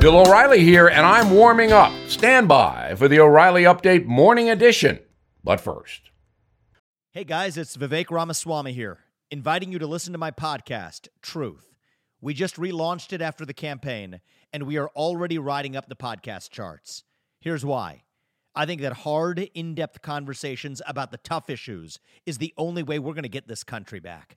Bill O'Reilly here, and I'm warming up. Stand by for the O'Reilly Update Morning Edition. But first, Hey guys, it's Vivek Ramaswamy here, inviting you to listen to my podcast, Truth. We just relaunched it after the campaign, and we are already riding up the podcast charts. Here's why. I think that hard, in depth conversations about the tough issues is the only way we're going to get this country back.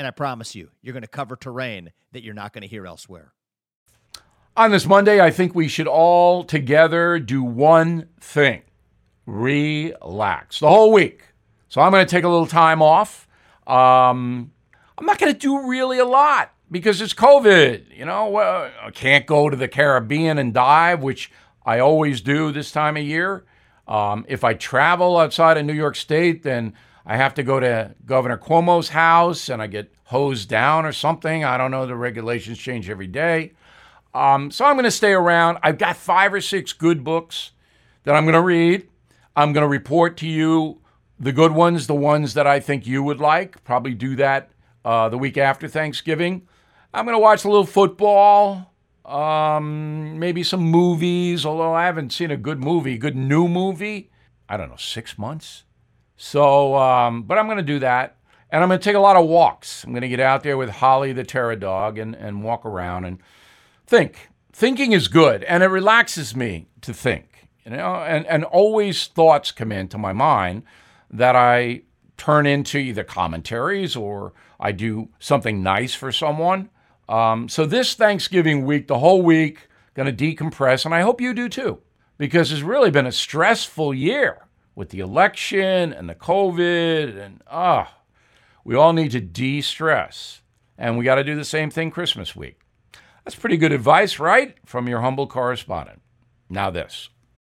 And I promise you, you're going to cover terrain that you're not going to hear elsewhere. on this Monday, I think we should all together do one thing relax the whole week. So I'm going to take a little time off. Um, I'm not going to do really a lot because it's COVID. You know, well, I can't go to the Caribbean and dive, which I always do this time of year. Um, if I travel outside of New York State, then I have to go to Governor Cuomo's house and I get hosed down or something. I don't know. The regulations change every day. Um, so I'm going to stay around. I've got five or six good books that I'm going to read. I'm going to report to you the good ones, the ones that I think you would like. Probably do that uh, the week after Thanksgiving. I'm going to watch a little football, um, maybe some movies, although I haven't seen a good movie, good new movie. I don't know, six months. So, um, but I'm going to do that. And I'm going to take a lot of walks. I'm going to get out there with Holly the Terror Dog and, and walk around and think. Thinking is good, and it relaxes me to think. You know, and, and always thoughts come into my mind that I turn into either commentaries or I do something nice for someone. Um, so this Thanksgiving week, the whole week, going to decompress, and I hope you do too, because it's really been a stressful year with the election and the COVID, and ah, we all need to de-stress, and we got to do the same thing Christmas week. That's pretty good advice, right? From your humble correspondent. Now this.